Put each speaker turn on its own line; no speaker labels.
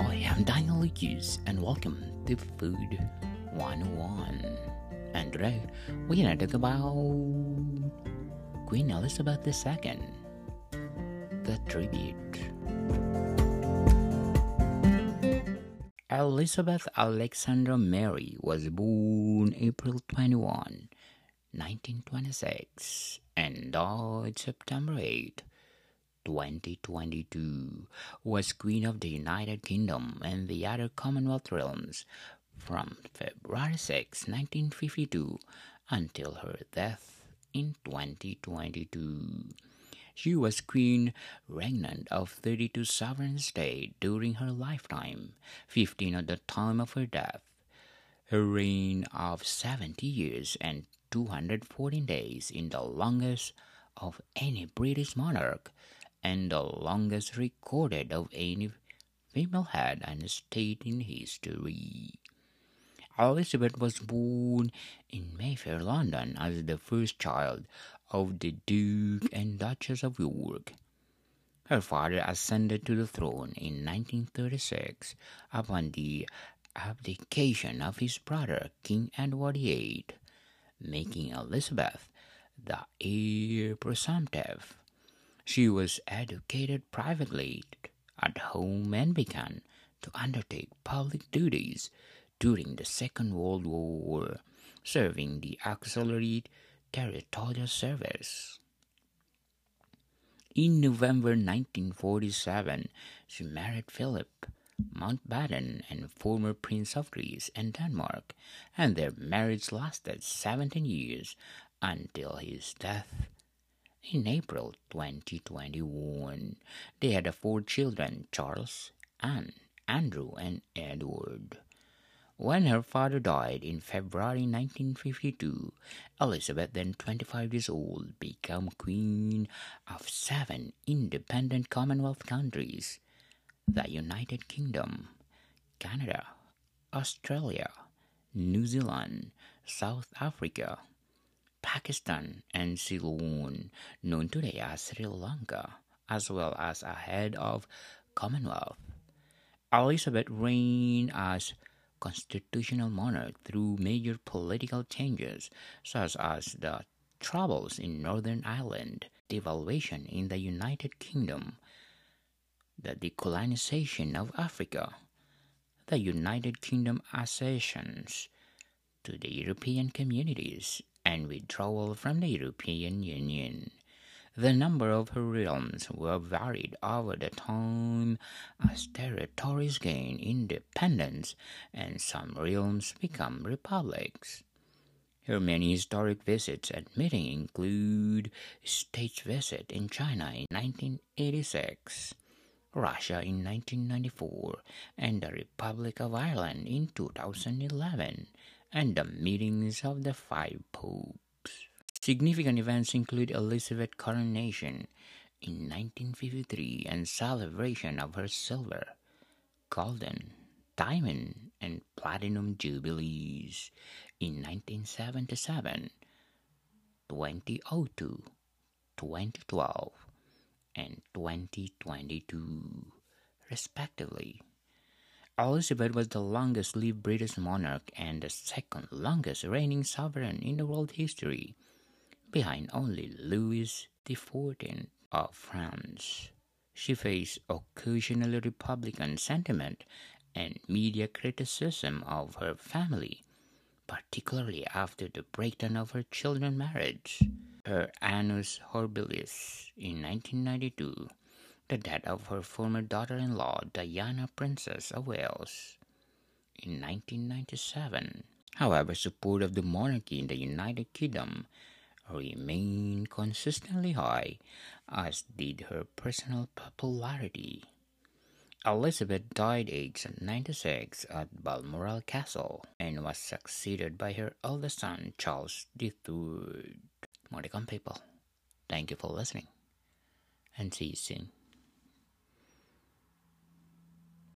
I am Daniel Lucas and welcome to Food 101. And today we're gonna talk about Queen Elizabeth II, the tribute. Elizabeth Alexandra Mary was born April 21, 1926, and died September 8, 2022, was Queen of the United Kingdom and the other Commonwealth realms from February 6, 1952 until her death in 2022. She was queen regnant of 32 sovereign states during her lifetime, 15 at the time of her death. Her reign of 70 years and 214 days in the longest of any British monarch and the longest recorded of any female head and state in history. Elizabeth was born in Mayfair, London, as the first child of the Duke and Duchess of York. Her father ascended to the throne in 1936 upon the abdication of his brother King Edward VIII, making Elizabeth the heir presumptive. She was educated privately at home and began to undertake public duties during the Second World War, serving the Auxiliary Territorial Service. In November 1947, she married Philip Mountbatten and former Prince of Greece and Denmark, and their marriage lasted 17 years until his death in April 2021. They had four children Charles, Anne, Andrew, and Edward. When her father died in February 1952, Elizabeth, then 25 years old, became queen of seven independent Commonwealth countries the United Kingdom, Canada, Australia, New Zealand, South Africa, Pakistan, and Ceylon, known today as Sri Lanka, as well as a head of Commonwealth. Elizabeth reigned as constitutional monarch through major political changes such as the troubles in Northern Ireland, devaluation in the United Kingdom, the decolonization of Africa, the United Kingdom accessions to the European communities, and withdrawal from the European Union. The number of her realms were varied over the time as territories gained independence and some realms become republics. Her many historic visits and meetings include state's visit in China in 1986, Russia in 1994, and the Republic of Ireland in 2011, and the meetings of the five popes. Significant events include Elizabeth's coronation in 1953 and celebration of her silver, golden, diamond, and platinum jubilees in 1977, 2002, 2012, and 2022, respectively. Elizabeth was the longest lived British monarch and the second longest reigning sovereign in the world history behind only Louis XIV of France. She faced occasional Republican sentiment and media criticism of her family, particularly after the breakdown of her children's marriage, her annus horribilis in 1992, the death of her former daughter-in-law Diana, Princess of Wales, in 1997. However, support of the monarchy in the United Kingdom remained consistently high, as did her personal popularity. Elizabeth died aged 96 at Balmoral Castle and was succeeded by her eldest son Charles III. Modicum people, thank you for listening and see you soon.